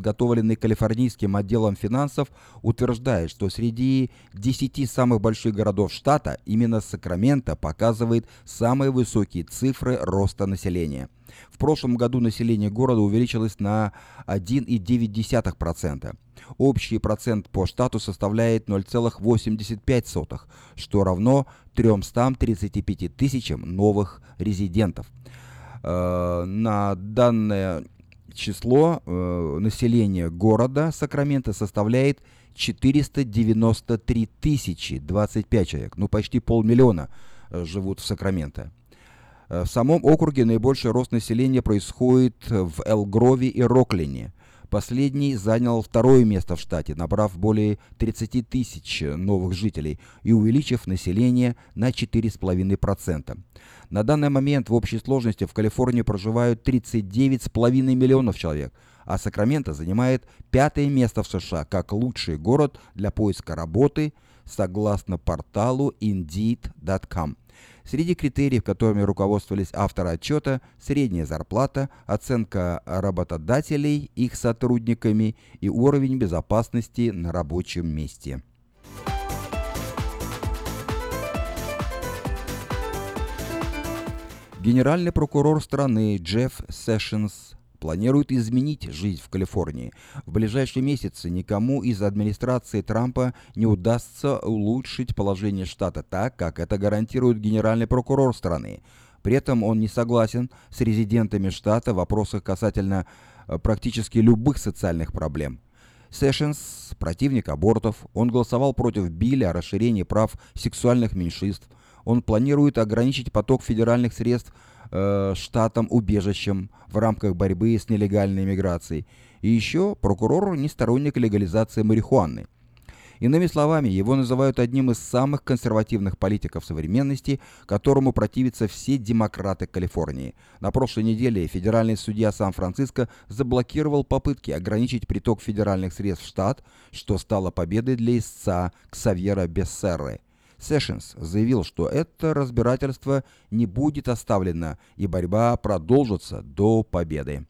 подготовленный Калифорнийским отделом финансов, утверждает, что среди 10 самых больших городов штата именно Сакраменто показывает самые высокие цифры роста населения. В прошлом году население города увеличилось на 1,9%. Общий процент по штату составляет 0,85, что равно 335 тысячам новых резидентов. Э, на данное число э, населения города Сакраменто составляет 493 тысячи 25 человек, ну почти полмиллиона э, живут в Сакраменто. В самом округе наибольший рост населения происходит в Элгрове и Роклине. Последний занял второе место в штате, набрав более 30 тысяч новых жителей и увеличив население на 4,5%. На данный момент в общей сложности в Калифорнии проживают 39,5 миллионов человек, а Сакраменто занимает пятое место в США как лучший город для поиска работы согласно порталу Indeed.com. Среди критериев, которыми руководствовались авторы отчета, средняя зарплата, оценка работодателей их сотрудниками и уровень безопасности на рабочем месте. Генеральный прокурор страны Джефф Сэшенс планирует изменить жизнь в Калифорнии. В ближайшие месяцы никому из администрации Трампа не удастся улучшить положение штата так, как это гарантирует генеральный прокурор страны. При этом он не согласен с резидентами штата в вопросах касательно э, практически любых социальных проблем. Сэшенс – противник абортов, он голосовал против Билля о расширении прав сексуальных меньшинств – он планирует ограничить поток федеральных средств э, штатам-убежищем в рамках борьбы с нелегальной миграцией. И еще прокурор не сторонник легализации марихуаны. Иными словами, его называют одним из самых консервативных политиков современности, которому противятся все демократы Калифорнии. На прошлой неделе федеральный судья Сан-Франциско заблокировал попытки ограничить приток федеральных средств в штат, что стало победой для истца Ксавьера Бессерры. Сэшенс заявил, что это разбирательство не будет оставлено и борьба продолжится до победы.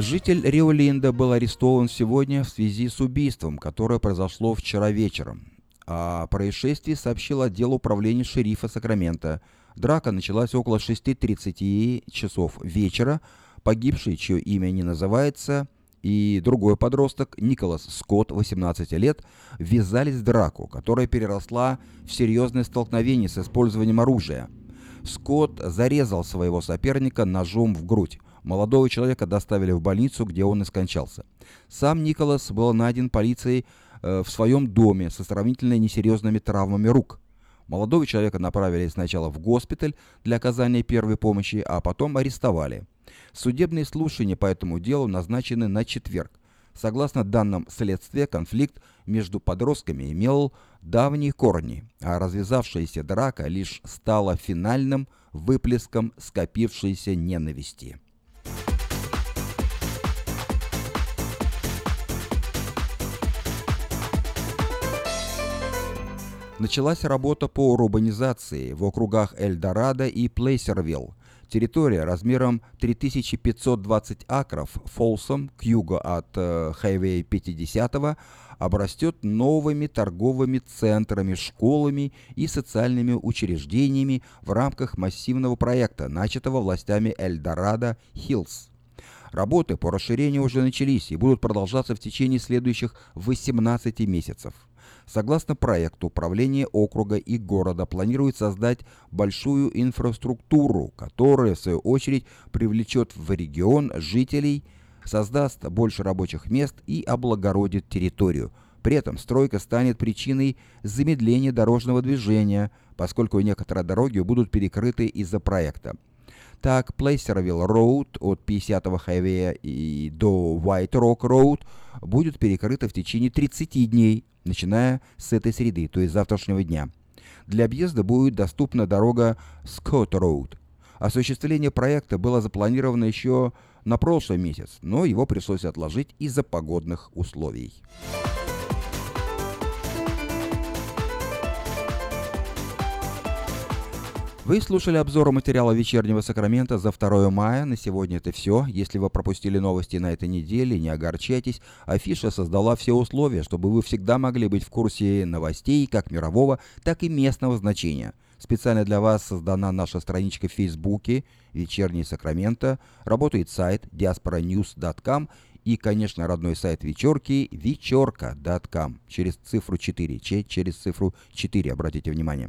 Житель Риолинда был арестован сегодня в связи с убийством, которое произошло вчера вечером. О происшествии сообщил отдел управления шерифа Сакрамента. Драка началась около 6.30 часов вечера. Погибший, чье имя не называется, и другой подросток, Николас Скотт, 18 лет, ввязались в драку, которая переросла в серьезное столкновение с использованием оружия. Скотт зарезал своего соперника ножом в грудь. Молодого человека доставили в больницу, где он и скончался. Сам Николас был найден полицией в своем доме со сравнительно несерьезными травмами рук. Молодого человека направили сначала в госпиталь для оказания первой помощи, а потом арестовали. Судебные слушания по этому делу назначены на четверг. Согласно данным следствия, конфликт между подростками имел давние корни, а развязавшаяся драка лишь стала финальным выплеском скопившейся ненависти. Началась работа по урбанизации в округах Эльдорадо и Плейсервилл. Территория размером 3520 акров Фолсом к югу от э, Хайвей 50 обрастет новыми торговыми центрами, школами и социальными учреждениями в рамках массивного проекта, начатого властями Эльдорадо Хиллз. Работы по расширению уже начались и будут продолжаться в течение следующих 18 месяцев. Согласно проекту, управление округа и города планирует создать большую инфраструктуру, которая, в свою очередь, привлечет в регион жителей, создаст больше рабочих мест и облагородит территорию. При этом стройка станет причиной замедления дорожного движения, поскольку некоторые дороги будут перекрыты из-за проекта. Так, Плейсервилл Роуд от 50-го хайвея и до White Rock Роуд будет перекрыта в течение 30 дней, начиная с этой среды, то есть завтрашнего дня. Для объезда будет доступна дорога Scott Road. Осуществление проекта было запланировано еще на прошлый месяц, но его пришлось отложить из-за погодных условий. Вы слушали обзор материала «Вечернего Сакрамента» за 2 мая. На сегодня это все. Если вы пропустили новости на этой неделе, не огорчайтесь. Афиша создала все условия, чтобы вы всегда могли быть в курсе новостей как мирового, так и местного значения. Специально для вас создана наша страничка в Фейсбуке «Вечерний Сакраменто». Работает сайт diasporanews.com и, конечно, родной сайт вечерки вечерка.com через цифру 4, через цифру 4, обратите внимание.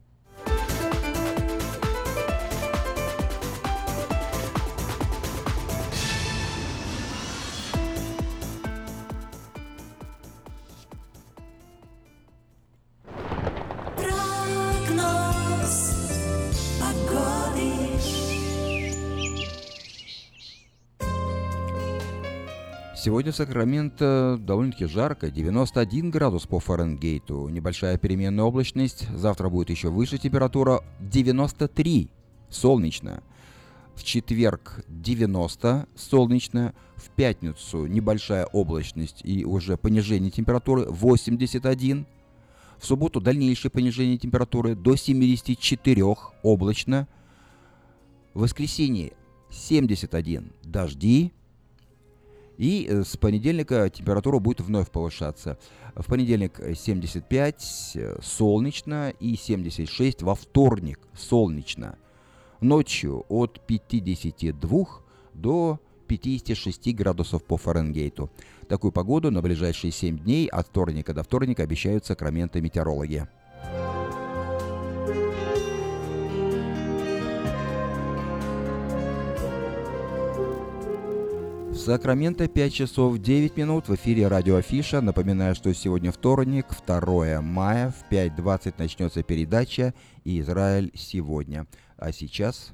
Сегодня в Сакраменто довольно-таки жарко, 91 градус по Фаренгейту, небольшая переменная облачность, завтра будет еще выше температура 93, солнечно. В четверг 90, солнечно. В пятницу небольшая облачность и уже понижение температуры 81. В субботу дальнейшее понижение температуры до 74, облачно. В воскресенье 71, дожди. И э, с понедельника температура будет вновь повышаться. В понедельник 75 э, солнечно и 76 во вторник солнечно. Ночью от 52 до 56 градусов по Фаренгейту. Такую погоду на ближайшие 7 дней от вторника до вторника обещают сакраменты метеорологи. Сакраменто 5 часов 9 минут в эфире радио Афиша. Напоминаю, что сегодня вторник, 2 мая, в 5.20 начнется передача «Израиль сегодня». А сейчас...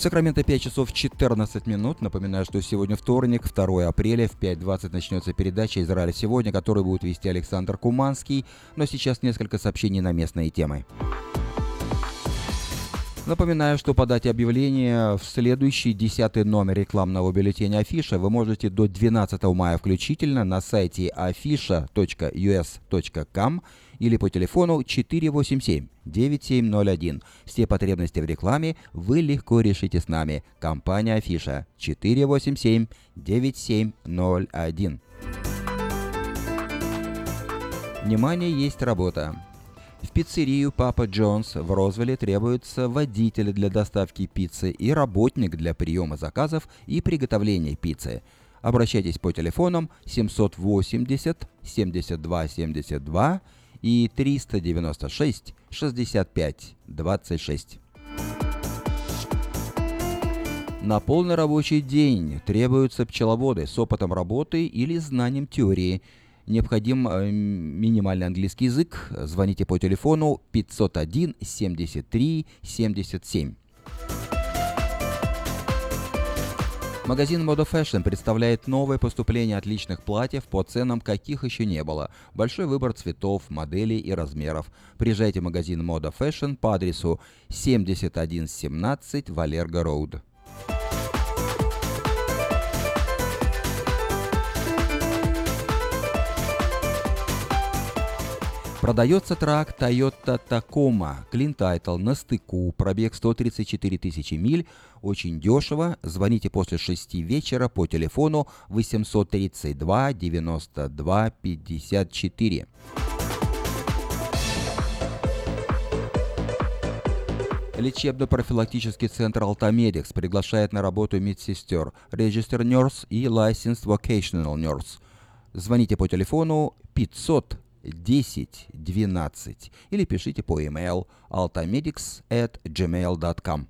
Сакраменто 5 часов 14 минут. Напоминаю, что сегодня вторник, 2 апреля, в 5.20 начнется передача «Израиль сегодня», которую будет вести Александр Куманский. Но сейчас несколько сообщений на местные темы. Напоминаю, что подать объявление в следующий десятый номер рекламного бюллетеня Афиша вы можете до 12 мая включительно на сайте afisha.us.com или по телефону 487-9701. Все потребности в рекламе вы легко решите с нами. Компания Афиша 487-9701. Внимание, есть работа. В пиццерию Папа Джонс в Розвилле требуется водитель для доставки пиццы и работник для приема заказов и приготовления пиццы. Обращайтесь по телефонам 780 72 72 и 396 65 26. На полный рабочий день требуются пчеловоды с опытом работы или знанием теории. Необходим э, минимальный английский язык. Звоните по телефону 501 73 77. Магазин Moda Fashion представляет новое поступление отличных платьев по ценам, каких еще не было. Большой выбор цветов, моделей и размеров. Приезжайте в магазин Moda Fashion по адресу 7117 Валерго Роуд. Продается трак Toyota Tacoma, Clean Title на стыку, пробег 134 тысячи миль, очень дешево. Звоните после 6 вечера по телефону 832 92 54. Лечебно-профилактический центр «Алтамедикс» приглашает на работу медсестер, Register Nurse и Licensed Vocational Nurse. Звоните по телефону 500 10 12 или пишите по email altamedics at gmail.com.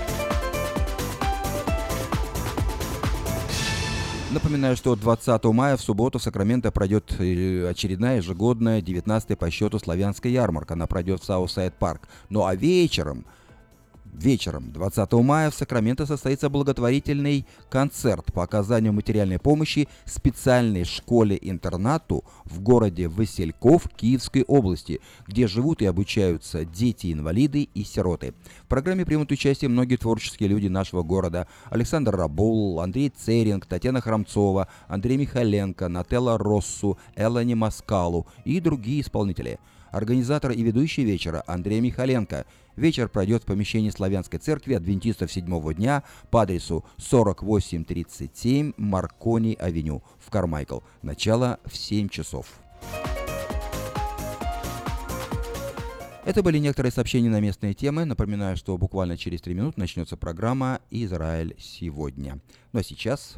Напоминаю, что 20 мая в субботу в Сакраменто пройдет э, очередная ежегодная 19 по счету славянская ярмарка. Она пройдет в Southside Park. Ну а вечером Вечером 20 мая в Сакраменто состоится благотворительный концерт по оказанию материальной помощи специальной школе-интернату в городе Васильков Киевской области, где живут и обучаются дети-инвалиды и сироты. В программе примут участие многие творческие люди нашего города. Александр Рабул, Андрей Церинг, Татьяна Храмцова, Андрей Михаленко, Нателла Россу, Элани Маскалу и другие исполнители – организатор и ведущий вечера Андрей Михаленко. Вечер пройдет в помещении Славянской церкви адвентистов седьмого дня по адресу 4837 Маркони-авеню в Кармайкл. Начало в 7 часов. Это были некоторые сообщения на местные темы. Напоминаю, что буквально через 3 минуты начнется программа «Израиль сегодня». Ну а сейчас...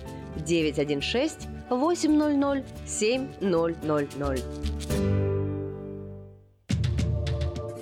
916 800 7000.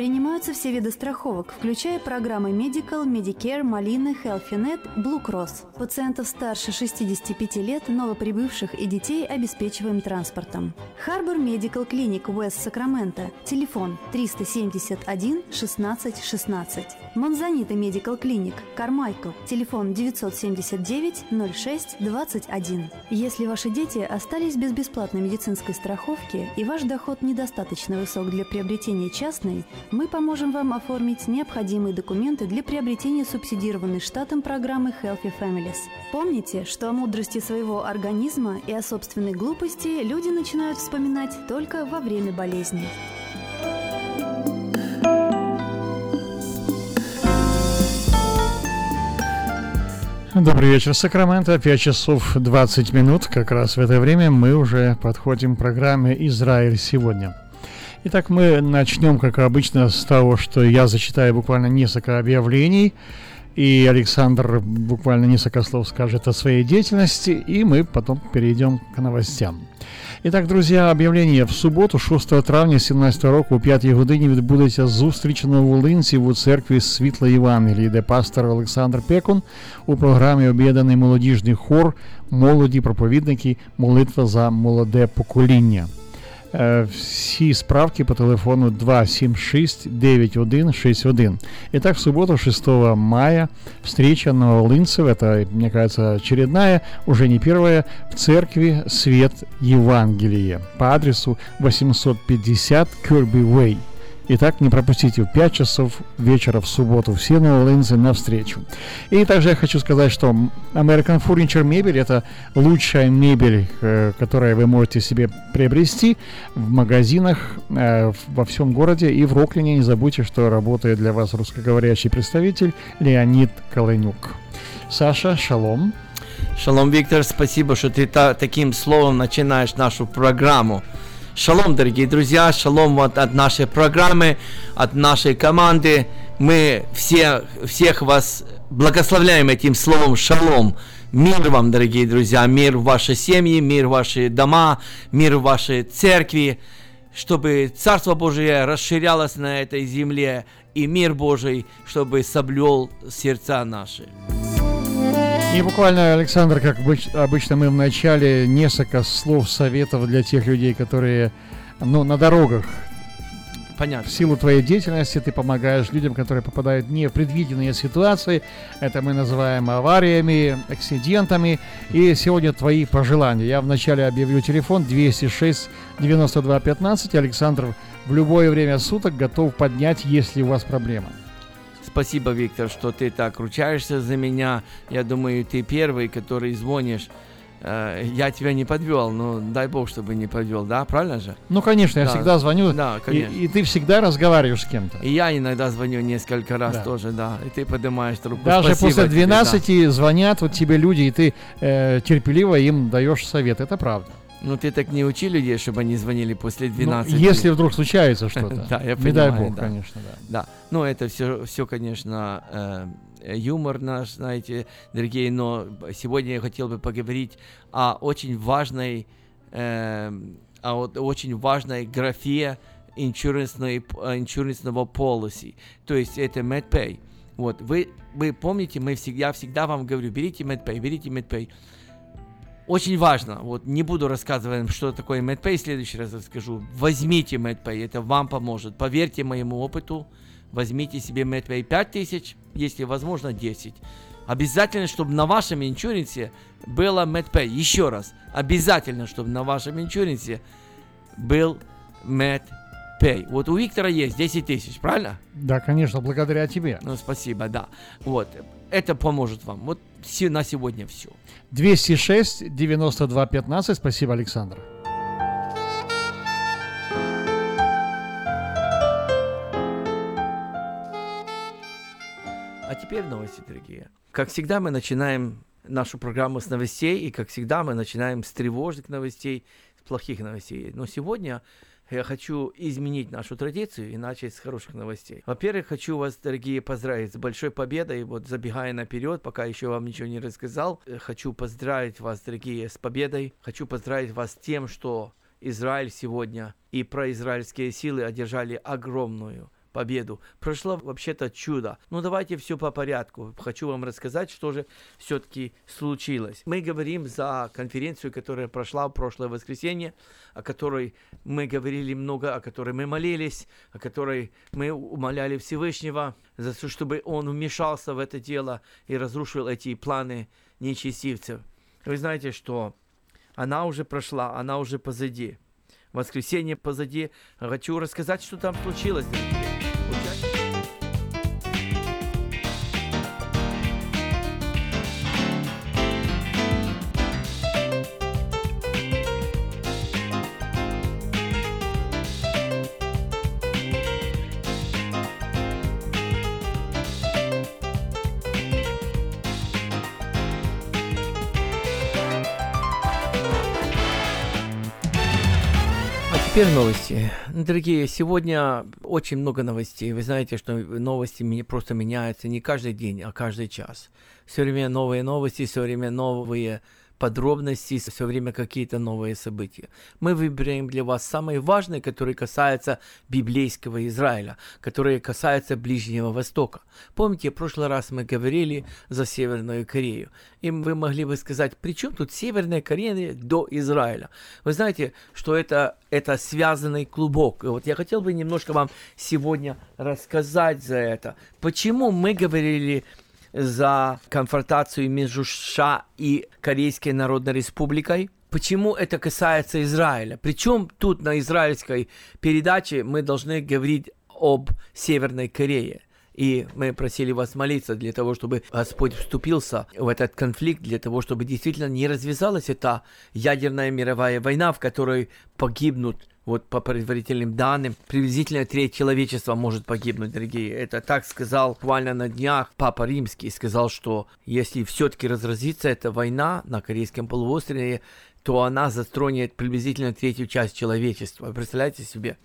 Принимаются все виды страховок, включая программы Medical, Medicare, Malina, HealthyNet, Blue Cross. Пациентов старше 65 лет, новоприбывших и детей обеспечиваем транспортом. Harbor Medical Clinic West Sacramento. Телефон 371 16 16. Монзанита Medical Clinic Кармайкл. Телефон 979 06 21. Если ваши дети остались без бесплатной медицинской страховки и ваш доход недостаточно высок для приобретения частной, мы поможем вам оформить необходимые документы для приобретения субсидированной штатом программы Healthy Families. Помните, что о мудрости своего организма и о собственной глупости люди начинают вспоминать только во время болезни. Добрый вечер, Сакраменто. 5 часов 20 минут. Как раз в это время мы уже подходим к программе «Израиль сегодня». Итак, мы начнем, как обычно, с того, что я зачитаю буквально несколько объявлений, и Александр буквально несколько слов скажет о своей деятельности, и мы потом перейдем к новостям. Итак, друзья, об'явлення в суботу, 6 травня 17 року, о 5 годині відбудеться зустріч на Волинці у церкві Світла Євангелії, де пастор Олександр Пекун у програмі Об'єднаний молодіжний хор, молоді проповідники, молитва за молоде покоління. Э, всі справки по телефону 276-9161. Итак, в субботу, 6 мая, встреча на Лынцев, это, мне кажется, очередная, уже не первая, в церкви Свет Евангелия по адресу 850 Kirby Way. Итак, не пропустите в 5 часов вечера в субботу все новолинцы на встречу. И также я хочу сказать, что American Furniture мебель это лучшая мебель, э, которую вы можете себе приобрести в магазинах э, во всем городе и в Роклине. Не забудьте, что работает для вас русскоговорящий представитель Леонид Колынюк. Саша, шалом. Шалом, Виктор, спасибо, что ты та, таким словом начинаешь нашу программу. Шалом, дорогие друзья, шалом вот от нашей программы, от нашей команды. Мы все, всех вас благословляем этим словом шалом. Мир вам, дорогие друзья, мир в вашей семьи, мир в ваши дома, мир в вашей церкви, чтобы Царство Божие расширялось на этой земле, и мир Божий, чтобы соблюл сердца наши. И буквально, Александр, как обычно мы в начале, несколько слов советов для тех людей, которые ну, на дорогах. Понятно. В силу твоей деятельности ты помогаешь людям, которые попадают в предвиденные ситуации. Это мы называем авариями, акцидентами. И сегодня твои пожелания. Я вначале объявлю телефон 206 92 15. Александр в любое время суток готов поднять, если у вас проблема. Спасибо, Виктор, что ты так ручаешься за меня. Я думаю, ты первый, который звонишь. Э, я тебя не подвел, но дай бог, чтобы не подвел, да, правильно же? Ну, конечно, я да. всегда звоню, да, конечно. И, и ты всегда разговариваешь с кем-то. И я иногда звоню несколько раз да. тоже, да, и ты поднимаешь трубку. Даже Спасибо после 12 тебе, да. звонят вот тебе люди, и ты э, терпеливо им даешь совет, это правда. Ну, ты так не учи людей, чтобы они звонили после 12. Ну, если вдруг случается что-то. Да, я понимаю. Не дай бог, конечно, да. Да, ну это все, все конечно, э, юмор наш, знаете, дорогие, но сегодня я хотел бы поговорить о очень важной, э, о очень важной графе иншуренсного policy, то есть это MedPay. Вот, вы, вы помните, мы всегда, я всегда вам говорю, берите MedPay, берите MedPay. Очень важно, вот не буду рассказывать, что такое MedPay, в следующий раз расскажу. Возьмите MedPay, это вам поможет. Поверьте моему опыту, возьмите себе MedPay 5000, если возможно 10. Обязательно, чтобы на вашем иншуренсе было MedPay. Еще раз, обязательно, чтобы на вашем иншуренсе был MedPay. Вот у Виктора есть 10 тысяч, правильно? Да, конечно, благодаря тебе. Ну, спасибо, да. Вот, это поможет вам. Вот на сегодня все. 206 92 15. Спасибо, Александр. А теперь новости, дорогие. Как всегда, мы начинаем нашу программу с новостей, и как всегда, мы начинаем с тревожных новостей, с плохих новостей. Но сегодня я хочу изменить нашу традицию и начать с хороших новостей. Во-первых, хочу вас, дорогие, поздравить с большой победой. Вот забегая наперед, пока еще вам ничего не рассказал, э, хочу поздравить вас, дорогие, с победой. Хочу поздравить вас с тем, что Израиль сегодня и произраильские силы одержали огромную победу. Прошло вообще-то чудо. Ну давайте все по порядку. Хочу вам рассказать, что же все-таки случилось. Мы говорим за конференцию, которая прошла в прошлое воскресенье, о которой мы говорили много, о которой мы молились, о которой мы умоляли Всевышнего, за то, чтобы он вмешался в это дело и разрушил эти планы нечестивцев. Вы знаете, что она уже прошла, она уже позади. Воскресенье позади. Хочу рассказать, что там случилось. Теперь новости. Дорогие, сегодня очень много новостей. Вы знаете, что новости просто меняются не каждый день, а каждый час. Все время новые новости, все время новые подробности, все время какие-то новые события. Мы выбираем для вас самые важные, которые касаются библейского Израиля, которые касаются Ближнего Востока. Помните, в прошлый раз мы говорили за Северную Корею, и вы могли бы сказать, при чем тут Северная Корея до Израиля? Вы знаете, что это, это связанный клубок. И вот я хотел бы немножко вам сегодня рассказать за это. Почему мы говорили за конфронтацию между США и Корейской Народной Республикой. Почему это касается Израиля? Причем тут на израильской передаче мы должны говорить об Северной Корее. И мы просили вас молиться для того, чтобы Господь вступился в этот конфликт, для того, чтобы действительно не развязалась эта ядерная мировая война, в которой погибнут вот по предварительным данным, приблизительно треть человечества может погибнуть, дорогие. Это так сказал буквально на днях Папа Римский. Сказал, что если все-таки разразится эта война на Корейском полуострове, то она затронет приблизительно третью часть человечества. Представляете себе?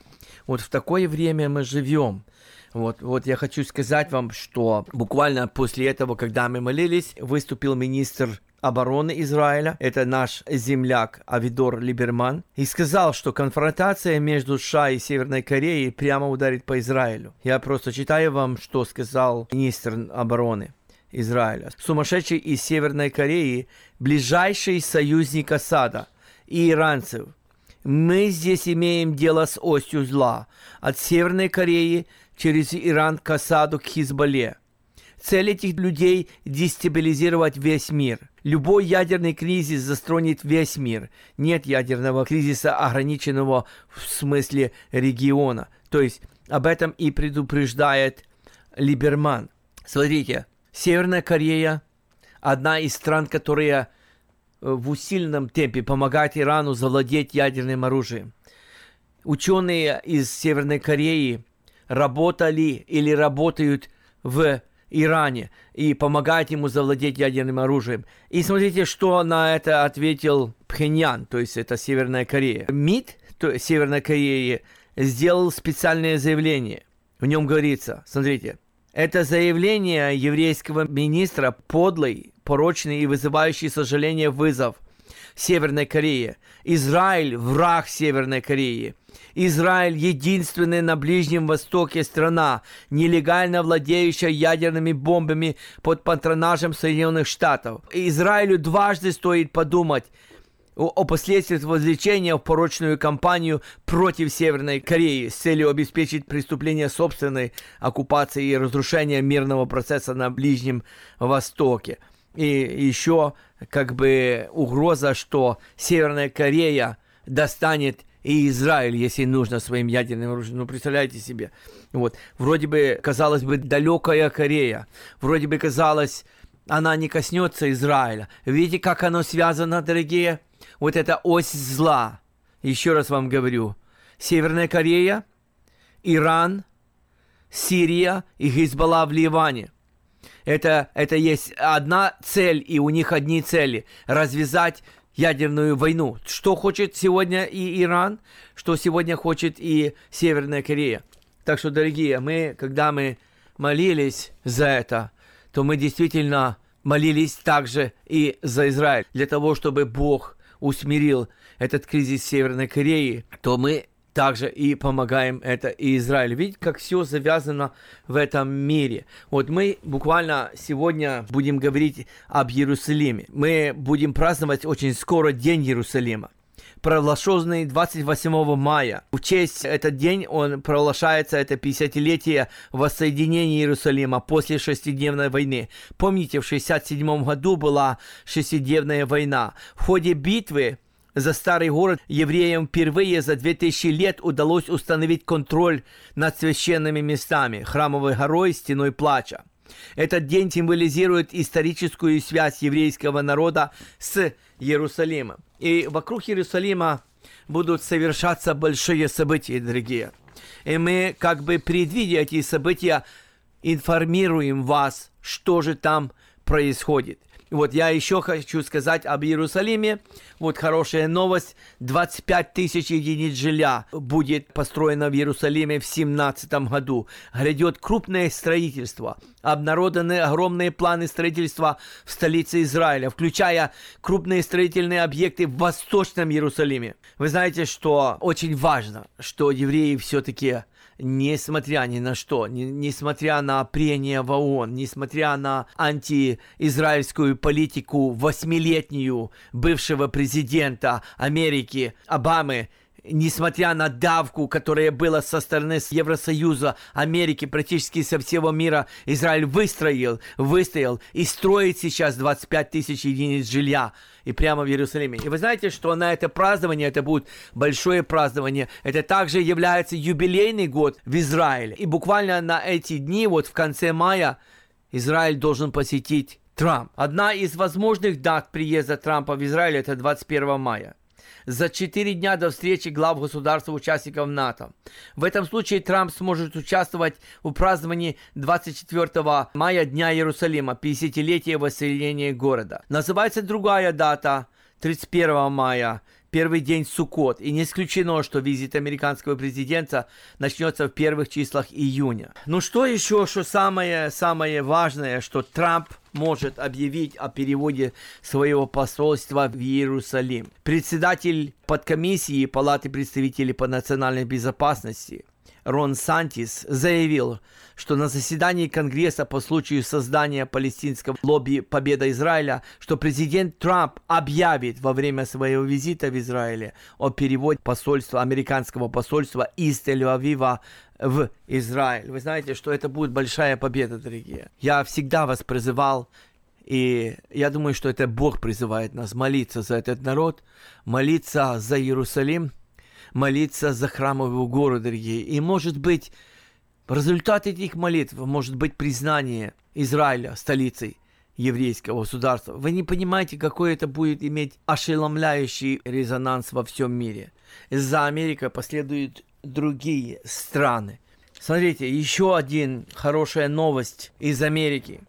Вот в такое время мы живем. Вот, вот я хочу сказать вам, что буквально после этого, когда мы молились, выступил министр обороны Израиля, это наш земляк Авидор Либерман, и сказал, что конфронтация между США и Северной Кореей прямо ударит по Израилю. Я просто читаю вам, что сказал министр обороны. Израиля. Сумасшедший из Северной Кореи, ближайший союзник Асада и иранцев. Мы здесь имеем дело с осью зла. От Северной Кореи через Иран к Асаду, к Хизбалле. Цель этих людей – дестабилизировать весь мир. Любой ядерный кризис застронит весь мир. Нет ядерного кризиса, ограниченного в смысле региона. То есть об этом и предупреждает Либерман. Смотрите, Северная Корея – одна из стран, которая э, в усиленном темпе помогает Ирану завладеть ядерным оружием. Ученые из Северной Кореи работали или работают в Иране и помогать ему завладеть ядерным оружием. И смотрите, что на это ответил Пхеньян, то есть это Северная Корея. МИД, то есть Северной Кореи, сделал специальное заявление. В нем говорится, смотрите, это заявление еврейского министра подлый, порочный и вызывающий сожаление вызов Северной Корее. Израиль – враг Северной Кореи. Израиль – единственная на Ближнем Востоке страна, нелегально владеющая ядерными бомбами под патронажем Соединенных Штатов. Израилю дважды стоит подумать о, последствиях вовлечения в порочную кампанию против Северной Кореи с целью обеспечить преступление собственной оккупации и разрушения мирного процесса на Ближнем Востоке. И еще как бы угроза, что Северная Корея достанет и Израиль, если нужно, своим ядерным оружием. Ну, представляете себе. Вот. Вроде бы, казалось бы, далекая Корея. Вроде бы казалось, она не коснется Израиля. Видите, как оно связано, дорогие? Вот эта ось зла. Еще раз вам говорю. Северная Корея, Иран, Сирия и Хизбалла в Ливане. Это, это есть одна цель, и у них одни цели. Развязать ядерную войну. Что хочет сегодня и Иран, что сегодня хочет и Северная Корея. Так что, дорогие, мы, когда мы молились за это, то мы действительно молились также и за Израиль, для того, чтобы Бог усмирил этот кризис Северной Кореи, то мы также и помогаем это и Израиль. Видите, как все завязано в этом мире. Вот мы буквально сегодня будем говорить об Иерусалиме. Мы будем праздновать очень скоро День Иерусалима провозглашенный 28 мая. В честь этот день он провозглашается, это 50-летие воссоединения Иерусалима после шестидневной войны. Помните, в 67 году была шестидневная война. В ходе битвы за старый город евреям впервые за 2000 лет удалось установить контроль над священными местами, храмовой горой, стеной плача. Этот день символизирует историческую связь еврейского народа с Иерусалимом. И вокруг Иерусалима будут совершаться большие события, дорогие. И мы, как бы предвидя эти события, информируем вас, что же там происходит. Вот я еще хочу сказать об Иерусалиме. Вот хорошая новость. 25 тысяч единиц жилья будет построено в Иерусалиме в 17 году. Грядет крупное строительство. обнародованы огромные планы строительства в столице Израиля, включая крупные строительные объекты в Восточном Иерусалиме. Вы знаете, что очень важно, что евреи все-таки несмотря ни на что, не, несмотря на прения в ООН, несмотря на антиизраильскую политику восьмилетнюю бывшего президента Америки Обамы, несмотря на давку, которая была со стороны Евросоюза, Америки, практически со всего мира, Израиль выстроил, выстоял и строит сейчас 25 тысяч единиц жилья и прямо в Иерусалиме. И вы знаете, что на это празднование, это будет большое празднование, это также является юбилейный год в Израиле. И буквально на эти дни, вот в конце мая, Израиль должен посетить Трамп. Одна из возможных дат приезда Трампа в Израиль это 21 мая за 4 дня до встречи глав государств-участников НАТО. В этом случае Трамп сможет участвовать в праздновании 24 мая Дня Иерусалима, 50-летия воссоединения города. Называется другая дата, 31 мая, первый день Суккот, и не исключено, что визит американского президента начнется в первых числах июня. Ну что еще, что самое, самое важное, что Трамп может объявить о переводе своего посольства в Иерусалим. Председатель подкомиссии Палаты представителей по национальной безопасности Рон Сантис заявил, что на заседании Конгресса по случаю создания палестинского лобби «Победа Израиля», что президент Трамп объявит во время своего визита в Израиле о переводе посольства, американского посольства из Тель-Авива в Израиль. Вы знаете, что это будет большая победа, дорогие. Я всегда вас призывал и я думаю, что это Бог призывает нас молиться за этот народ, молиться за Иерусалим, молиться за храмовую гору, дорогие. И может быть, Результат этих молитв может быть признание Израиля столицей еврейского государства. Вы не понимаете, какой это будет иметь ошеломляющий резонанс во всем мире. За Америкой последуют другие страны. Смотрите, еще один хорошая новость из Америки.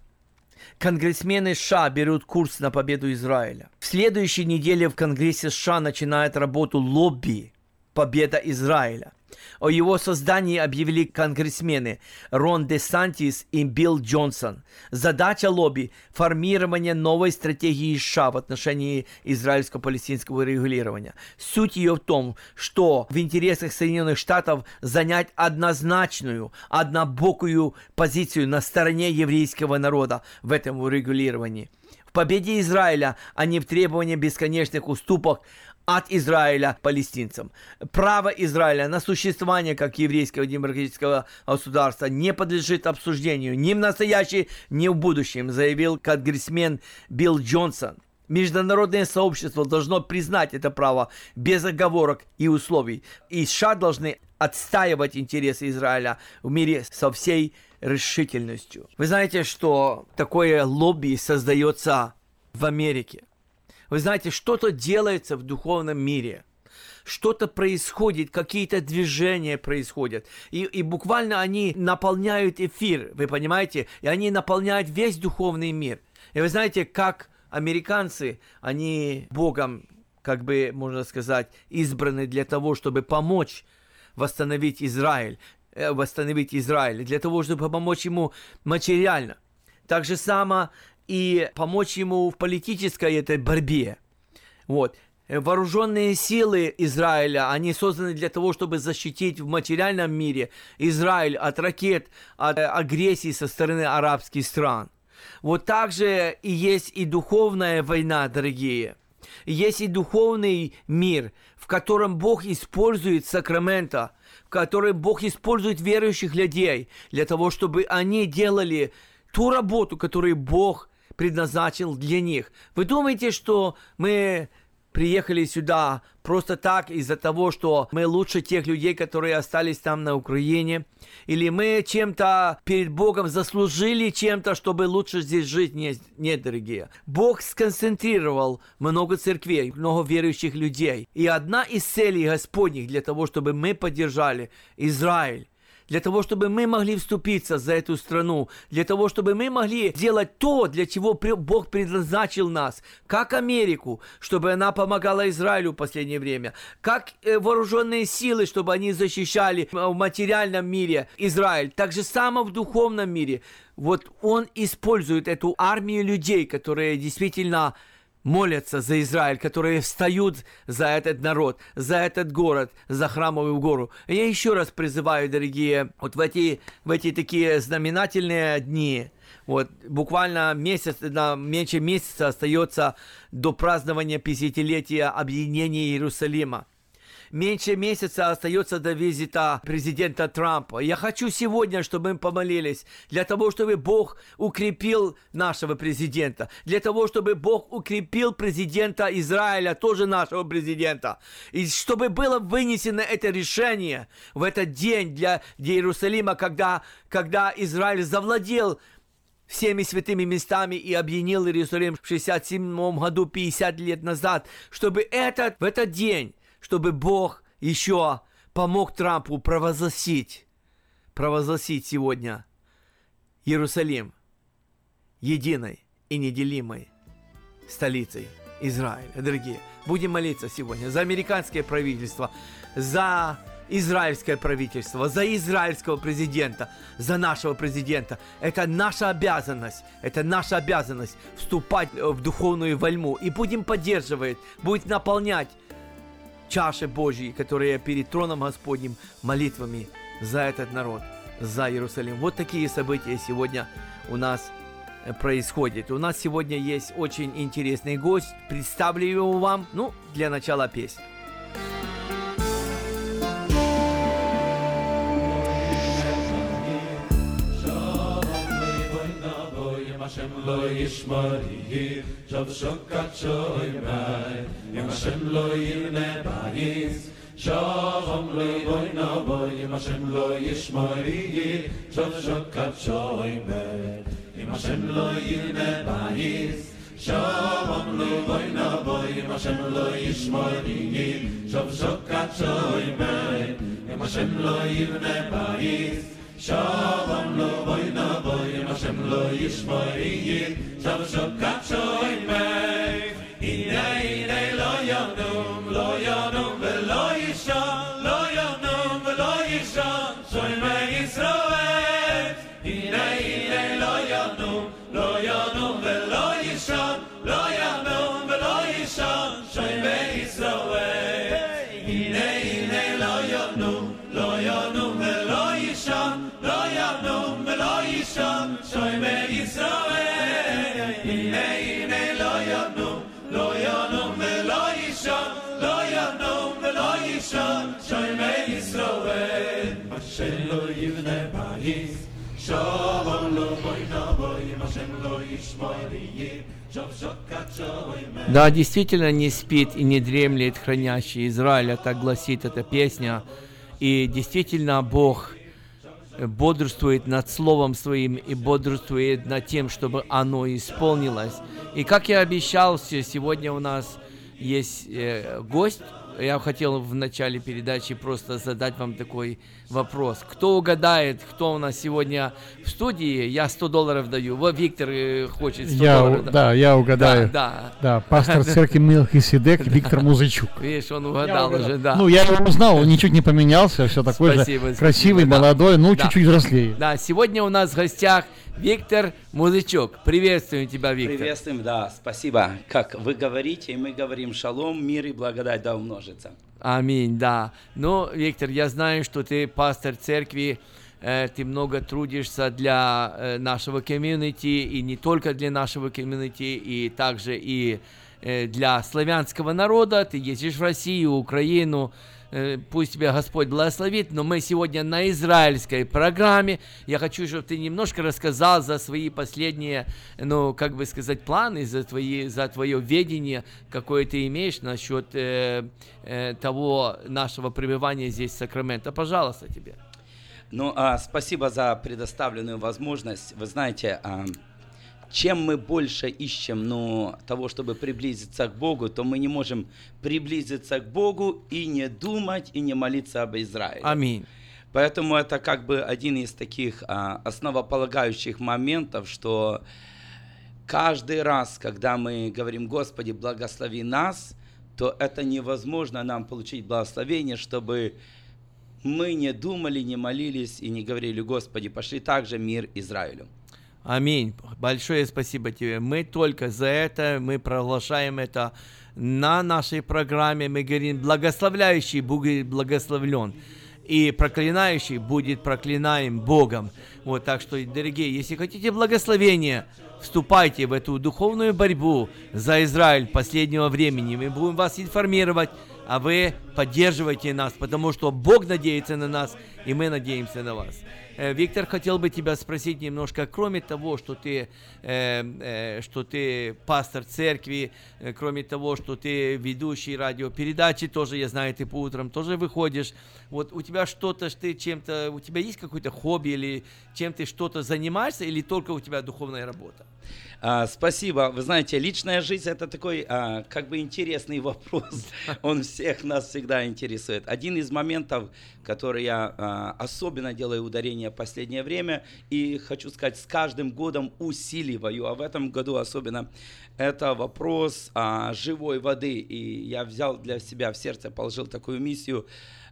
Конгрессмены США берут курс на победу Израиля. В следующей неделе в Конгрессе США начинает работу лобби «Победа Израиля». О его создании объявили конгрессмены Рон Де Сантис и Билл Джонсон. Задача лобби – формирование новой стратегии США в отношении израильско-палестинского регулирования. Суть ее в том, что в интересах Соединенных Штатов занять однозначную, однобокую позицию на стороне еврейского народа в этом регулировании победе Израиля, а не в требовании бесконечных уступок от Израиля палестинцам. Право Израиля на существование как еврейского демократического государства не подлежит обсуждению ни в настоящем, ни в будущем, заявил конгрессмен Билл Джонсон. Международное сообщество должно признать это право без оговорок и условий. И США должны отстаивать интересы Израиля в мире со всей решительностью. Вы знаете, что такое лобби создается в Америке. Вы знаете, что-то делается в духовном мире. Что-то происходит, какие-то движения происходят. И, и буквально они наполняют эфир, вы понимаете? И они наполняют весь духовный мир. И вы знаете, как американцы, они Богом, как бы, можно сказать, избраны для того, чтобы помочь восстановить Израиль, э, восстановить Израиль, для того, чтобы помочь ему материально. Так же само и помочь ему в политической этой борьбе. Вот. Вооруженные силы Израиля, они созданы для того, чтобы защитить в материальном мире Израиль от ракет, от агрессии со стороны арабских стран. Вот так же и есть и духовная война, дорогие. Есть и духовный мир, в котором Бог использует сакрамента, в котором Бог использует верующих людей для того, чтобы они делали ту работу, которую Бог предназначил для них. Вы думаете, что мы приехали сюда просто так из-за того, что мы лучше тех людей, которые остались там на Украине? Или мы чем-то перед Богом заслужили чем-то, чтобы лучше здесь жить? Нет, нет, дорогие. Бог сконцентрировал много церквей, много верующих людей. И одна из целей Господних для того, чтобы мы поддержали Израиль, для того, чтобы мы могли вступиться за эту страну, для того, чтобы мы могли делать то, для чего Бог предназначил нас, как Америку, чтобы она помогала Израилю в последнее время, как э, вооруженные силы, чтобы они защищали в материальном мире Израиль, так же само в духовном мире. Вот он использует эту армию людей, которые действительно молятся за Израиль, которые встают за этот народ, за этот город, за храмовую гору. Я еще раз призываю, дорогие, вот в эти, в эти такие знаменательные дни, вот буквально месяц, на меньше месяца остается до празднования 50-летия объединения Иерусалима меньше месяца остается до визита президента Трампа. Я хочу сегодня, чтобы мы помолились для того, чтобы Бог укрепил нашего президента, для того, чтобы Бог укрепил президента Израиля, тоже нашего президента, и чтобы было вынесено это решение в этот день для, Иерусалима, когда, когда Израиль завладел всеми святыми местами и объединил Иерусалим в 67 году, 50 лет назад, чтобы этот, в этот день чтобы Бог еще помог Трампу провозгласить, провозгласить сегодня Иерусалим единой и неделимой столицей Израиля. Дорогие, будем молиться сегодня за американское правительство, за израильское правительство, за израильского президента, за нашего президента. Это наша обязанность, это наша обязанность вступать в духовную вольму и будем поддерживать, будет наполнять чаши Божьи, которые перед троном Господним молитвами за этот народ, за Иерусалим. Вот такие события сегодня у нас э, происходят. У нас сегодня есть очень интересный гость. Представлю его вам, ну, для начала песни. Lo yishmori Shav shokat shoy mai Yim Hashem lo yirne bayis Shalom lo boy no boy Yim Hashem lo yishmori Shav shokat shoy mai Yim Hashem lo yirne bayis Shalom lo boy no boy Yim Hashem lo yishmori Shav shokat shoy mai Yim Hashem lo yirne bayis Shalom lo boy na boy, Hashem lo yishmoi yi, Shalom shokat shoy. Hashem lo yivne bayis Shalom lo boy Hashem lo yishmori да, действительно не спит и не дремлет хранящий Израиль, так гласит эта песня. И действительно Бог бодрствует над Словом Своим и бодрствует над тем, чтобы оно исполнилось. И как я обещал, сегодня у нас есть э, гость, я хотел в начале передачи просто задать вам такой вопрос. Кто угадает, кто у нас сегодня в студии, я 100 долларов даю. Вот Виктор э, хочет 100 я, долларов. Да, я угадаю. Да, да. Да, пастор церкви Мелхиседек Виктор Музычук. Видишь, он угадал уже, да. Ну, я его узнал, он ничуть не поменялся, все такой спасибо, же красивый, спасибо, молодой, ну, чуть-чуть взрослее. Да, сегодня у нас в гостях Виктор Музычок. Приветствуем тебя, Виктор. Приветствуем, да, спасибо. Как вы говорите, и мы говорим шалом, мир и благодать да умножится. Аминь, да. Ну, Виктор, я знаю, что ты пастор церкви, э, ты много трудишься для э, нашего комьюнити, и не только для нашего комьюнити, и также и э, для славянского народа. Ты ездишь в Россию, Украину, пусть тебя Господь благословит, но мы сегодня на израильской программе. Я хочу, чтобы ты немножко рассказал за свои последние, ну, как бы сказать, планы, за, твои, за твое видение, какое ты имеешь насчет э, э, того нашего пребывания здесь в Сакраменто. Пожалуйста, тебе. Ну, а, спасибо за предоставленную возможность. Вы знаете, а, чем мы больше ищем ну, того, чтобы приблизиться к Богу, то мы не можем приблизиться к Богу и не думать, и не молиться об Израиле. Аминь. Поэтому это как бы один из таких а, основополагающих моментов, что каждый раз, когда мы говорим «Господи, благослови нас», то это невозможно нам получить благословение, чтобы мы не думали, не молились и не говорили «Господи, пошли также мир Израилю». Аминь. Большое спасибо тебе. Мы только за это, мы проглашаем это на нашей программе. Мы говорим, благословляющий будет благословлен и проклинающий будет проклинаем Богом. Вот, так что, дорогие, если хотите благословения, вступайте в эту духовную борьбу за Израиль последнего времени. Мы будем вас информировать, а вы поддерживайте нас, потому что Бог надеется на нас, и мы надеемся на вас. Э, Виктор, хотел бы тебя спросить немножко, кроме того, что ты, э, э, что ты пастор церкви, кроме того, что ты ведущий радиопередачи, тоже, я знаю, ты по утрам тоже выходишь. Вот у тебя что-то, ты чем-то, у тебя есть какое-то хобби или чем ты что-то занимаешься, или только у тебя духовная работа? А, спасибо. Вы знаете, личная жизнь это такой а, как бы интересный вопрос. Он всех нас всегда интересует. Один из моментов, который я а, особенно делаю ударение в последнее время, и хочу сказать, с каждым годом усиливаю, а в этом году особенно, это вопрос а, живой воды. И я взял для себя в сердце, положил такую миссию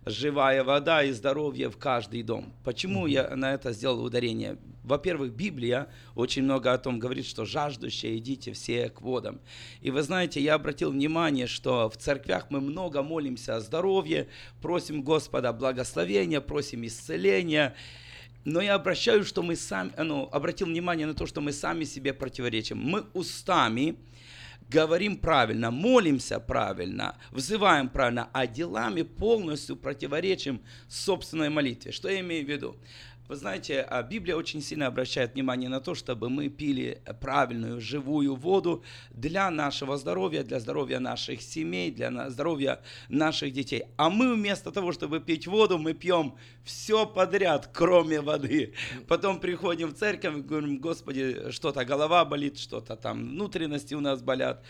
живая вода и здоровье в каждый дом. Почему я на это сделал ударение? Во-первых, Библия очень много о том говорит, что жаждущие идите все к водам. И вы знаете, я обратил внимание, что в церквях мы много молимся о здоровье, просим Господа благословения, просим исцеления. Но я обращаю, что мы сами, ну, обратил внимание на то, что мы сами себе противоречим. Мы устами говорим правильно, молимся правильно, взываем правильно, а делами полностью противоречим собственной молитве. Что я имею в виду? Вы знаете, а Библия очень сильно обращает внимание на то, чтобы мы пили правильную, живую воду для нашего здоровья, для здоровья наших семей, для здоровья наших детей. А мы вместо того, чтобы пить воду, мы пьем все подряд, кроме воды. Потом приходим в церковь и говорим, Господи, что-то голова болит, что-то там внутренности у нас болят.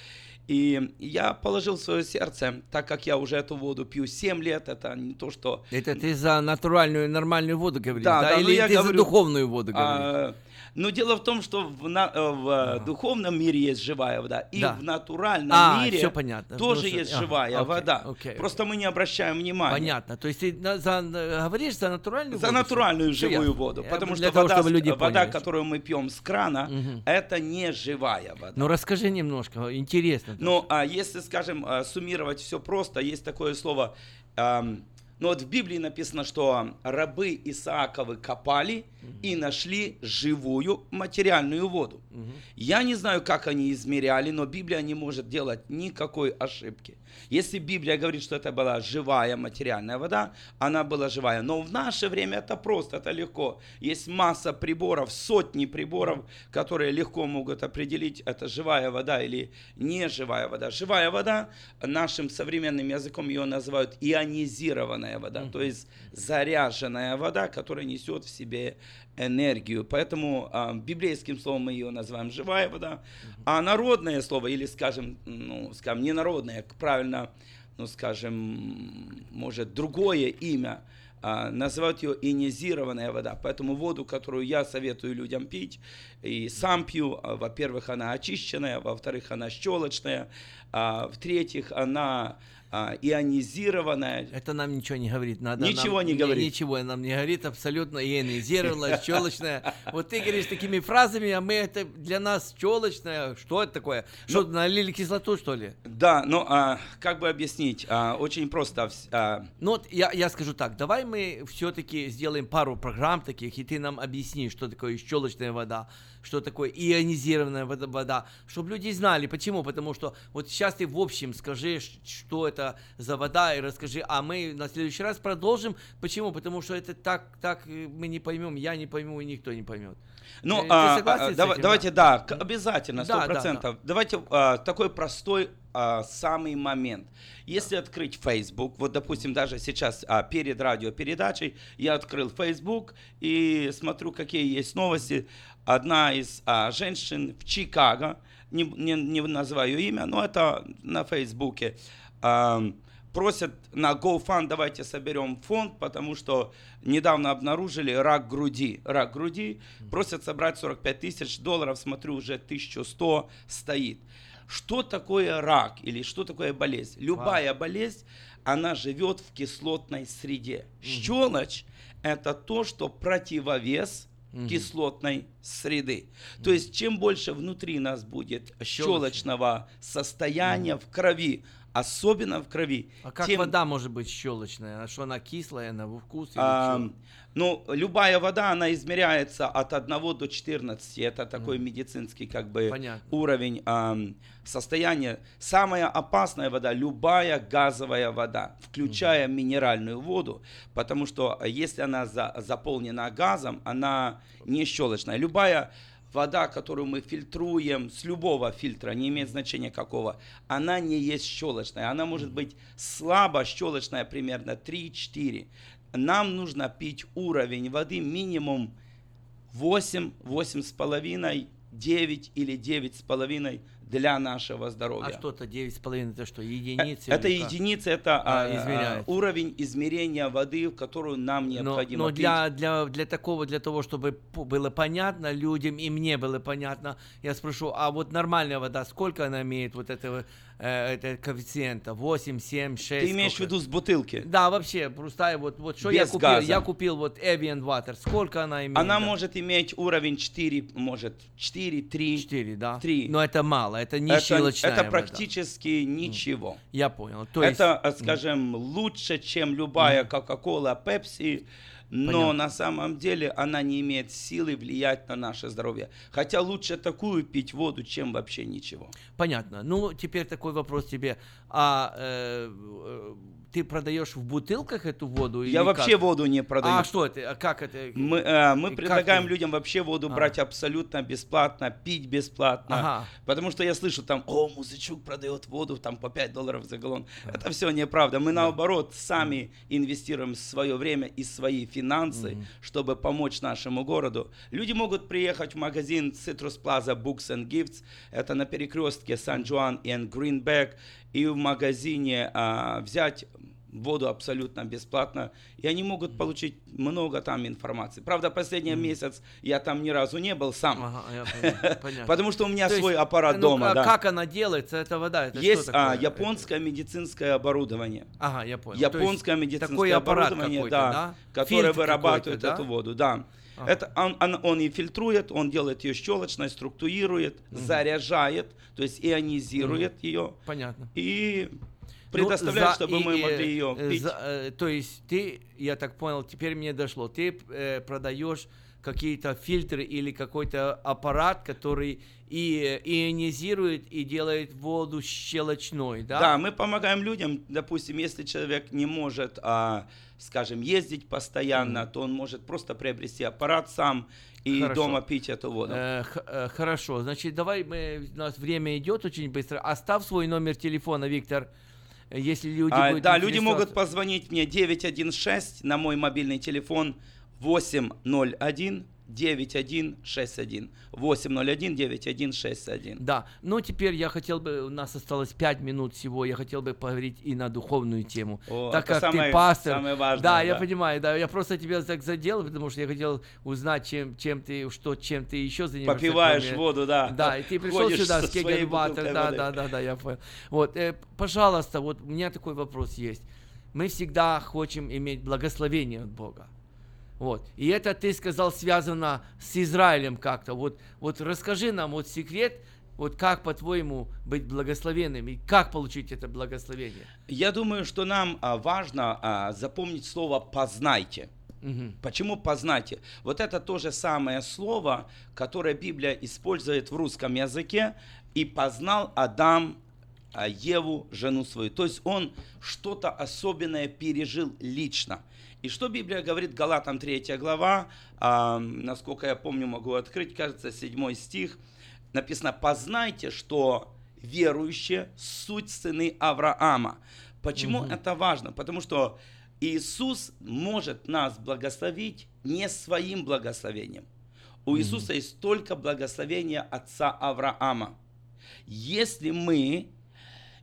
И я положил свое сердце, так как я уже эту воду пью 7 лет, это не то, что... Это ты за натуральную, нормальную воду говоришь, да? да? да Или ты говорю, за духовную воду говоришь? А, но дело в том, что в, на, э, в ага. духовном мире есть живая вода, и да. в натуральном а, мире понятно. тоже ну, есть ага, живая окей, вода. Окей, Просто мы не обращаем внимания. Понятно. То есть ты за, говоришь за натуральную за воду? За натуральную все? живую Все воду. Потому Для что того, вода, люди вода поняли. которую мы пьем с крана, угу. это не живая вода. Ну расскажи немножко, интересно. Ну, а если, скажем, э, суммировать все просто, есть такое слово... Эм, но вот в Библии написано, что рабы Исааковы копали угу. и нашли живую материальную воду. Угу. Я не знаю, как они измеряли, но Библия не может делать никакой ошибки. Если Библия говорит, что это была живая материальная вода, она была живая. Но в наше время это просто, это легко. Есть масса приборов, сотни приборов, которые легко могут определить, это живая вода или не живая вода. Живая вода, нашим современным языком ее называют ионизированная вода, то есть заряженная вода, которая несет в себе энергию. Поэтому э, библейским словом мы ее называем живая вода, а народное слово, или скажем, ну, скажем, не народное, правильно, ну, скажем, может, другое имя, э, называют ее ионизированная вода. Поэтому воду, которую я советую людям пить, и сам пью, а, во-первых, она очищенная, во-вторых, она щелочная, а, в-третьих, она а, ионизированная. Это нам ничего не говорит. Надо ничего нам, не говорит. Ничего нам не говорит, абсолютно ионизированная, щелочная. Вот ты говоришь такими фразами, а мы это для нас щелочная. Что это такое? Что, ну, налили кислоту, что ли? Да, ну, а, как бы объяснить? А, очень просто. А... Ну, вот я, я скажу так, давай мы все-таки сделаем пару программ таких, и ты нам объяснишь, что такое щелочная вода, что такое ионизированная вода, вода, чтобы люди знали. Почему? Потому что вот сейчас ты в общем скажи, что это за вода, и расскажи, а мы на следующий раз продолжим. Почему? Потому что это так, так мы не поймем, я не пойму, и никто не поймет. Ну, э, а, а, давай, давайте, да, обязательно, сто процентов. Да, да, да. Давайте а, такой простой а, самый момент. Если открыть Facebook, вот, допустим, даже сейчас а, перед радиопередачей я открыл Facebook и смотрю, какие есть новости одна из а, женщин в Чикаго, не, не, не называю имя, но это на Фейсбуке, просят на GoFund, давайте соберем фонд, потому что недавно обнаружили рак груди. Рак груди, просят собрать 45 тысяч долларов, смотрю, уже 1100 стоит. Что такое рак или что такое болезнь? Любая болезнь, она живет в кислотной среде. Щелочь – это то, что противовес кислотной среды. То есть, чем больше внутри нас будет щелочного состояния в крови, особенно в крови. А как тем- вода может быть щелочная? А что она кислая, на вкус или А, ну, любая вода, она измеряется от 1 до 14. Это такой медицинский как бы Понятно. уровень ам, состояния. Самая опасная вода, любая газовая вода, включая минеральную воду, потому что а, если она за- заполнена газом, она не щелочная. Любая вода, которую мы фильтруем с любого фильтра, не имеет значения какого, она не есть щелочная. Она может быть слабо щелочная, примерно 3-4. Нам нужно пить уровень воды минимум 8, 8,5, 9 или 9,5 для нашего здоровья. А что-то 9,5 это что, единицы? Это или как? единица, это А, а, измеряется. а, уровень измерения воды, в которую нам Но, необходимо но пить. для, для, для такого, для того, чтобы было понятно людям, и мне было понятно, я спрошу, а вот нормальная вода, сколько она имеет вот этого, э, коэффициента? 8, 7, 6? Ты имеешь в виду с бутылки? Да, вообще, простая, вот, вот что я Без купил? газа. Я купил вот Evian Water, сколько она имеет? Она да? может иметь уровень 4, может 4, 3. 4, да? 3. Но это мало, это не это, щелочная это вода. практически ничего. Я понял. То есть, это, скажем, лучше, чем любая Кока-Кола, Пепси, но Понятно. на самом деле она не имеет силы влиять на наше здоровье. Хотя лучше такую пить воду, чем вообще ничего. Понятно. Ну, теперь такой вопрос тебе. А э, э, ты продаешь в бутылках эту воду? Я или вообще как? воду не продаю. А что это? А как это? Мы, э, мы предлагаем ты- людям вообще воду А. брать абсолютно бесплатно, пить бесплатно. Ага. Потому что я слышу там, о, Музычук продает воду там по 5 долларов за галлон. Это все неправда. Мы наоборот сами инвестируем свое время и свои финансы, чтобы помочь нашему городу. Люди могут приехать в магазин Citrus Plaza Books and Gifts. Это на перекрестке Сан-Жуан и Гринбек. И в магазине а, взять воду абсолютно бесплатно, и они могут получить много там информации. Правда, последний месяц я там ни разу не был сам, Ага, я понял, понятно. потому что у меня То есть, свой аппарат ну, дома. а да. Как она делается, эта вода? Это Есть а, японское медицинское оборудование. Ага, я понял. Японское медицинское оборудование, да, да? которое Фильтр вырабатывает какой-то, эту да? воду, да. Ага. Это он, он, он и фильтрует, он делает ее щелочной, структурирует, заряжает, то есть ионизирует ее Понятно. и Ну, предоставляет, за- чтобы и- мы могли ее э, пить. за- э, то есть ты, я так понял, теперь мне дошло, ты э, продаешь какие-то фильтры или какой-то аппарат, который и э, ионизирует и делает воду щелочной, да? Да, мы помогаем людям, допустим, если человек не может, а, скажем, ездить постоянно, то он может просто приобрести аппарат сам и Хорошо. дома пить эту воду. Э, э, хорошо, значит, давай мы, у нас время идет очень быстро. Оставь свой номер телефона, Виктор, если люди А, да, люди могут позвонить мне 916 на мой мобильный телефон 801 9161 801 9161. Да, ну теперь я хотел бы, у нас осталось 5 минут всего, я хотел бы поговорить и на духовную тему. О, так как самое- ты пастор. самое важное, да, я да. понимаю, да, я просто тебя так задел, потому что я хотел узнать, чем, чем ты, что, чем ты еще занимаешься. Попиваешь кроме- воду, да. Да, и ты пришел сюда с бутылкой да, воды. да, да, да, я понял. Вот, э, пожалуйста, вот у меня такой вопрос есть. Мы всегда хотим иметь благословение от Бога. Вот. И это ты сказал связано с Израилем как-то. Вот, вот расскажи нам вот секрет, вот как по-твоему быть благословенным и как получить это благословение. Я думаю, что нам а, важно а, запомнить слово «познайте». Мгм. Почему познайте? Вот это то же самое слово, которое Библия использует в русском языке. И познал Адам а, Еву, жену свою. То есть он что-то особенное пережил лично. И что Библия говорит, Галатам 3 глава, а, насколько я помню, могу открыть, кажется, 7 стих, написано, познайте, что верующие суть сыны Авраама. Почему Мгм. это важно? Потому что Иисус может нас благословить не своим благословением. У Иисуса есть только благословение отца Авраама. Если мы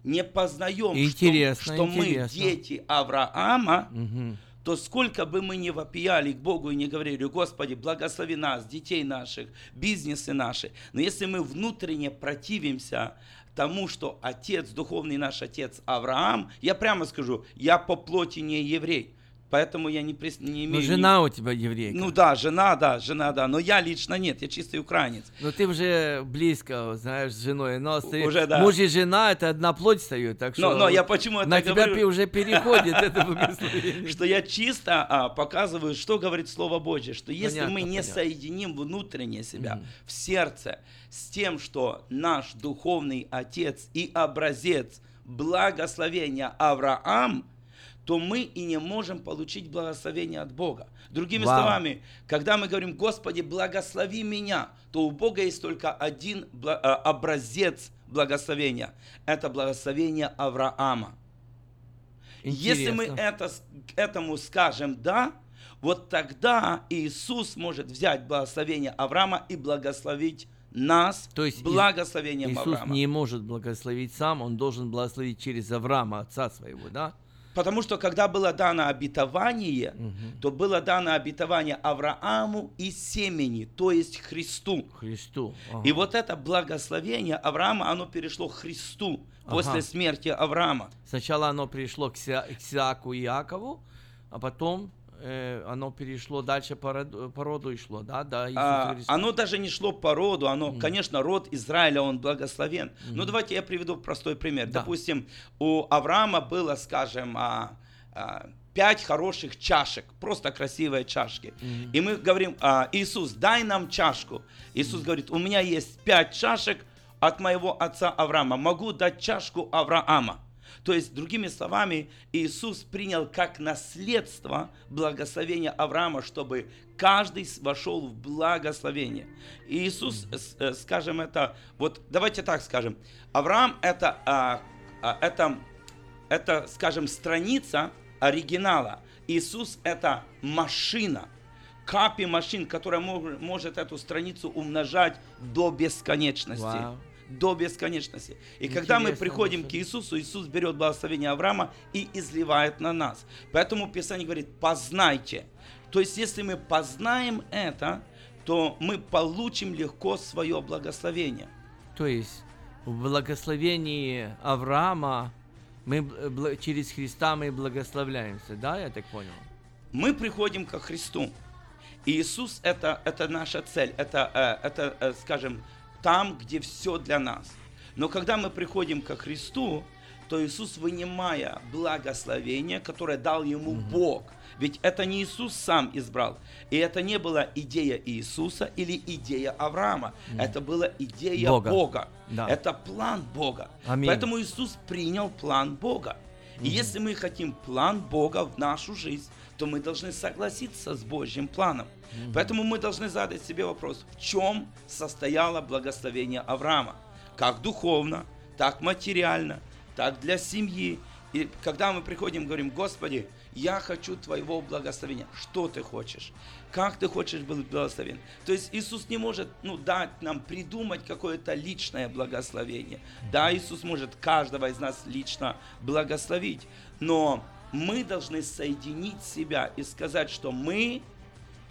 не познаем, интересно, что, что интересно. мы дети Авраама, Мгм. То сколько бы мы ни вопияли к Богу и не говорили, Господи, благослови нас, детей наших, бизнесы наши, но если мы внутренне противимся тому, что отец, духовный наш отец Авраам, я прямо скажу, я по плоти не еврей, поэтому я не, прис- не Ну, имею... ни- жена у тебя еврейка. Ну да, жена, да, жена, да, но я лично нет, я чистый украинец. Но ты уже близко, знаешь, с женой. Но ты, Уже да. муж и жена это одна плоть встает. Так что Но, но я почему это на тебя говорю? пи- уже переходит это благословение. что я чисто а, показываю, что говорит Слово Божье, что если Понятно, мы не понятно. соединим внутренне себя в сердце с тем, что наш духовный отец и образец благословения Авраам, то мы и не можем получить благословение от Бога. Другими Вау. словами, когда мы говорим, Господи, благослови меня, то у Бога есть только один а, образец благословения. Это благословение Авраама. Если мы Интересно. это, этому скажем «да», вот тогда Иисус может взять благословение Авраама и благословить нас То есть благословением Иисус Авраама. не может благословить сам, он должен благословить через Авраама, отца своего, да? Потому что когда было дано обетование, то было дано обетование Аврааму и семени, то есть Христу. Христу. Ага. И вот это благословение Авраама, оно перешло к Христу после Ага. смерти Авраама. Сначала оно пришло к, Сиаку и Якову, а потом э, оно перешло дальше по роду, по роду и шло, да, Иисуса А, оно даже не шло по роду, оно, конечно, род Израиля, он благословен. Но давайте я приведу простой пример. Да. Допустим, у Авраама было, скажем, а, а, пять хороших чашек, просто красивые чашки. И мы говорим, а, Иисус, дай нам чашку. Иисус говорит, у меня есть пять чашек от моего отца Авраама, могу дать чашку Авраама. То есть, другими словами, Иисус принял как наследство благословение Авраама, чтобы каждый вошел в благословение. Иисус, с- э, скажем это, вот давайте так скажем, Авраам это, а, а, это, это, скажем, страница оригинала. Иисус это машина, капи машин, которая может эту страницу умножать до бесконечности Вау. До бесконечности. И когда мы Интересно, приходим к Иисусу, Иисус берет благословение Авраама и изливает на нас. Поэтому Писание говорит, познайте. То есть, если мы познаем это, то мы получим легко свое благословение. То есть в благословении Авраама мы через Христа мы благословляемся, да, я так понял? Мы приходим ко Христу. И Иисус это, это наша цель, это, э, это, э, скажем, там, где все для нас. Но когда мы приходим ко Христу, то Иисус, вынимая благословение, которое дал ему Бог, ведь это не Иисус сам избрал, и это не была идея Иисуса или идея Авраама, это была идея Бога. Бога, Да. это план Бога. Аминь. Поэтому Иисус принял план Бога. И если мы хотим план Бога в нашу жизнь, то мы должны согласиться с Божьим планом. Поэтому мы должны задать себе вопрос, в чем состояло благословение Авраама? Как духовно, так материально, так для семьи. И когда мы приходим, говорим, Господи, я хочу Твоего благословения. Что Ты хочешь? Как Ты хочешь быть благословен? То есть Иисус не может ну, дать нам придумать какое-то личное благословение. Да, Иисус может каждого из нас лично благословить, но мы должны соединить себя и сказать, что мы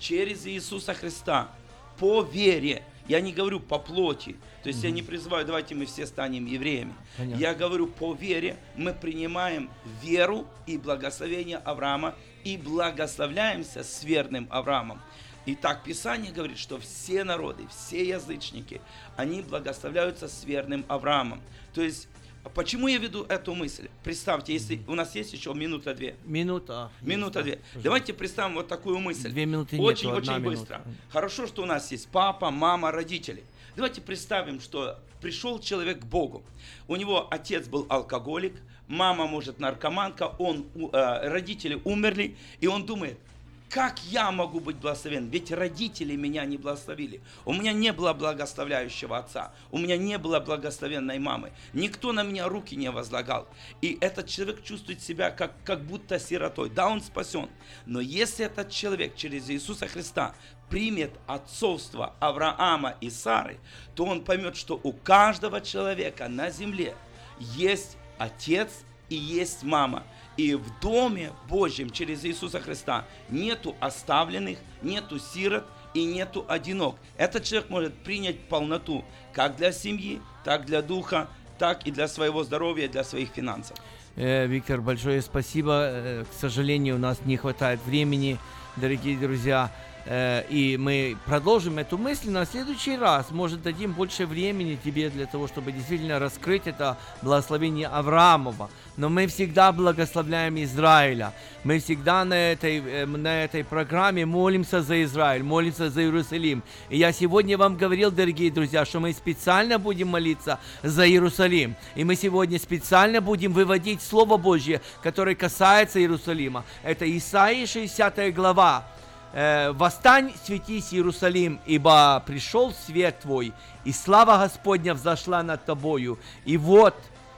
через Иисуса Христа по вере, я не говорю по плоти, то есть я не призываю, давайте мы все станем евреями. Понятно. Я говорю по вере, мы принимаем веру и благословение Авраама и благословляемся с верным Авраамом. И так Писание говорит, что все народы, все язычники, они благословляются с верным Авраамом. То есть, почему я веду эту мысль? Представьте, если у нас есть еще минута-две. Минута. Минута две. Давайте представим вот такую мысль. Две минуты нету, Очень, минута. быстро. Хорошо, что у нас есть папа, мама, родители. Давайте представим, что пришел человек к Богу. У него отец был алкоголик, мама, может, наркоманка, он, э, родители умерли, и он думает, как я могу быть благословен? Ведь родители меня не благословили. У меня не было благословляющего отца. У меня не было благословенной мамы. Никто на меня руки не возлагал. И этот человек чувствует себя как, как будто сиротой. Да, он спасен. Но если этот человек через Иисуса Христа примет отцовство Авраама и Сары, то он поймет, что у каждого человека на земле есть отец и есть мама. И в доме Божьем через Иисуса Христа нету оставленных, нету сирот и нету одинок. Этот человек может принять полноту как для семьи, так для духа, так и для своего здоровья, для своих финансов. Э, Виктор, большое спасибо. Э, К сожалению, у нас не хватает времени, дорогие друзья. Э, И мы продолжим эту мысль на следующий раз. Может, дадим больше времени тебе для того, чтобы действительно раскрыть это благословение Авраамова. Но мы всегда благословляем Израиля. Мы всегда на этой, э, на этой программе молимся за Израиль, молимся за Иерусалим. И я сегодня вам говорил, дорогие друзья, что мы специально будем молиться за Иерусалим. И мы сегодня специально будем выводить Слово Божье, которое касается Иерусалима. Это Исаия 60 глава. Э, «Восстань, светись, Иерусалим, ибо пришел свет твой, и слава Господня взошла над тобою. И вот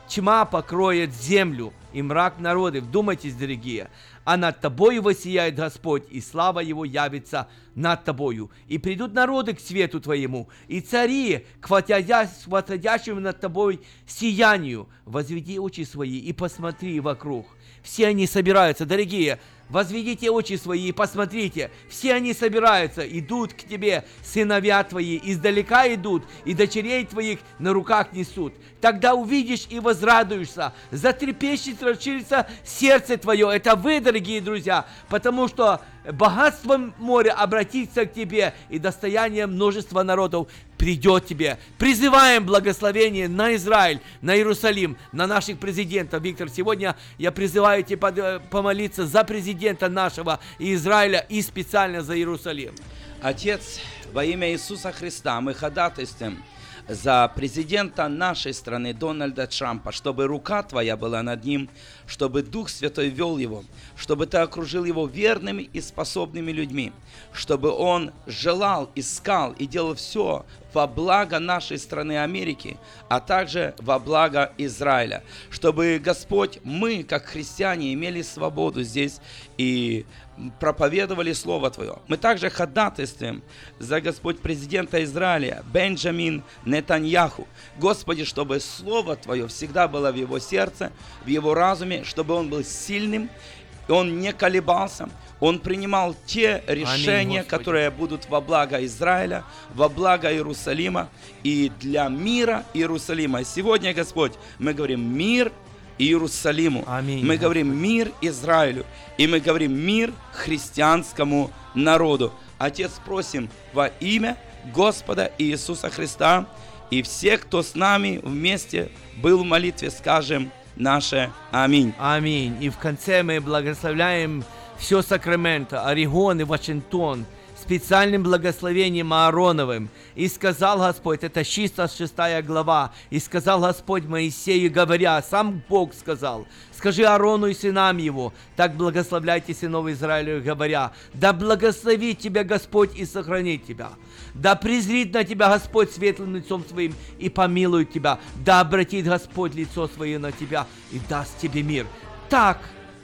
тьма покроет землю, и мрак народы». Вдумайтесь, дорогие. «А над тобою воссияет Господь, и слава Его явится над тобою. И придут народы к свету твоему, и цари к восходя- восходящему над тобой сиянию. Возведи очи свои и посмотри вокруг. Все они собираются, дорогие, Возведите очи свои и посмотрите, все они собираются, идут к тебе, сыновья твои, издалека идут, и дочерей твоих на руках несут. Тогда увидишь и возрадуешься, затрепещет, расширится сердце твое. Это вы, дорогие друзья, потому что богатство моря обратится к тебе, и достояние множества народов придет тебе. Призываем благословение на Израиль, на Иерусалим, на наших президентов. Виктор, сегодня я призываю тебя под- помолиться за президента нашего Израиля и специально за Иерусалим. Отец, во имя Иисуса Христа мы ходатайствуем за президента нашей страны Дональда Трампа, чтобы рука Твоя была над ним, чтобы Дух Святой вел его, чтобы Ты окружил его верными и способными людьми, чтобы он желал, искал и делал все во благо нашей страны Америки, а также во благо Израиля, чтобы Господь, мы, как христиане, имели свободу здесь и проповедовали Слово Твое. Мы также ходатайствуем за Господь президента Израиля Бенджамин Нетаньяху. Господи, чтобы Слово Твое всегда было в его сердце, в его разуме, чтобы он был сильным, он не колебался, он принимал те решения, Господи. которые будут во благо Израиля, во благо Иерусалима и для мира Иерусалима. И сегодня, Господь, мы говорим мир Иерусалиму. Аминь. Мы говорим мир Израилю. И мы говорим мир христианскому народу. Отец, просим во имя Господа Иисуса Христа и всех, кто с нами вместе был в молитве, скажем наше Аминь. Аминь. И в конце мы благословляем все Сакраменто, Орегон и Вашингтон специальным благословением Аароновым. И сказал Господь, это чисто шестая глава, и сказал Господь Моисею, говоря, сам Бог сказал, скажи Аарону и сынам его, так благословляйте сынов Израиля, говоря, да благословит тебя Господь и сохранит тебя. Да презрит на тебя Господь светлым лицом своим и помилует тебя. Да обратит Господь лицо свое на тебя и даст тебе мир. Так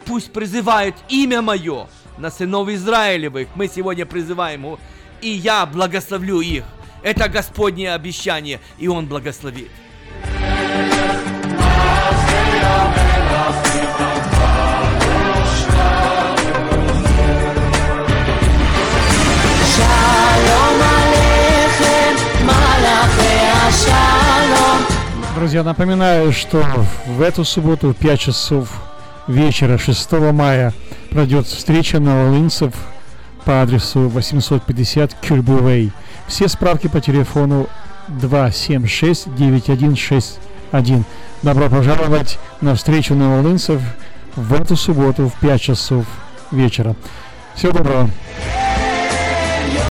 пусть призывает имя мое на сынов Израилевых. Мы сегодня призываем его, и я благословлю их. Это Господнее обещание, и Он благословит. Друзья, напоминаю, что в эту субботу в 5 часов вечера 6 мая пройдет встреча новолинцев по адресу 850 Кюльбувей. Все справки по телефону 276-9161. Добро пожаловать на встречу новолинцев в эту субботу в 5 часов вечера. Всего доброго.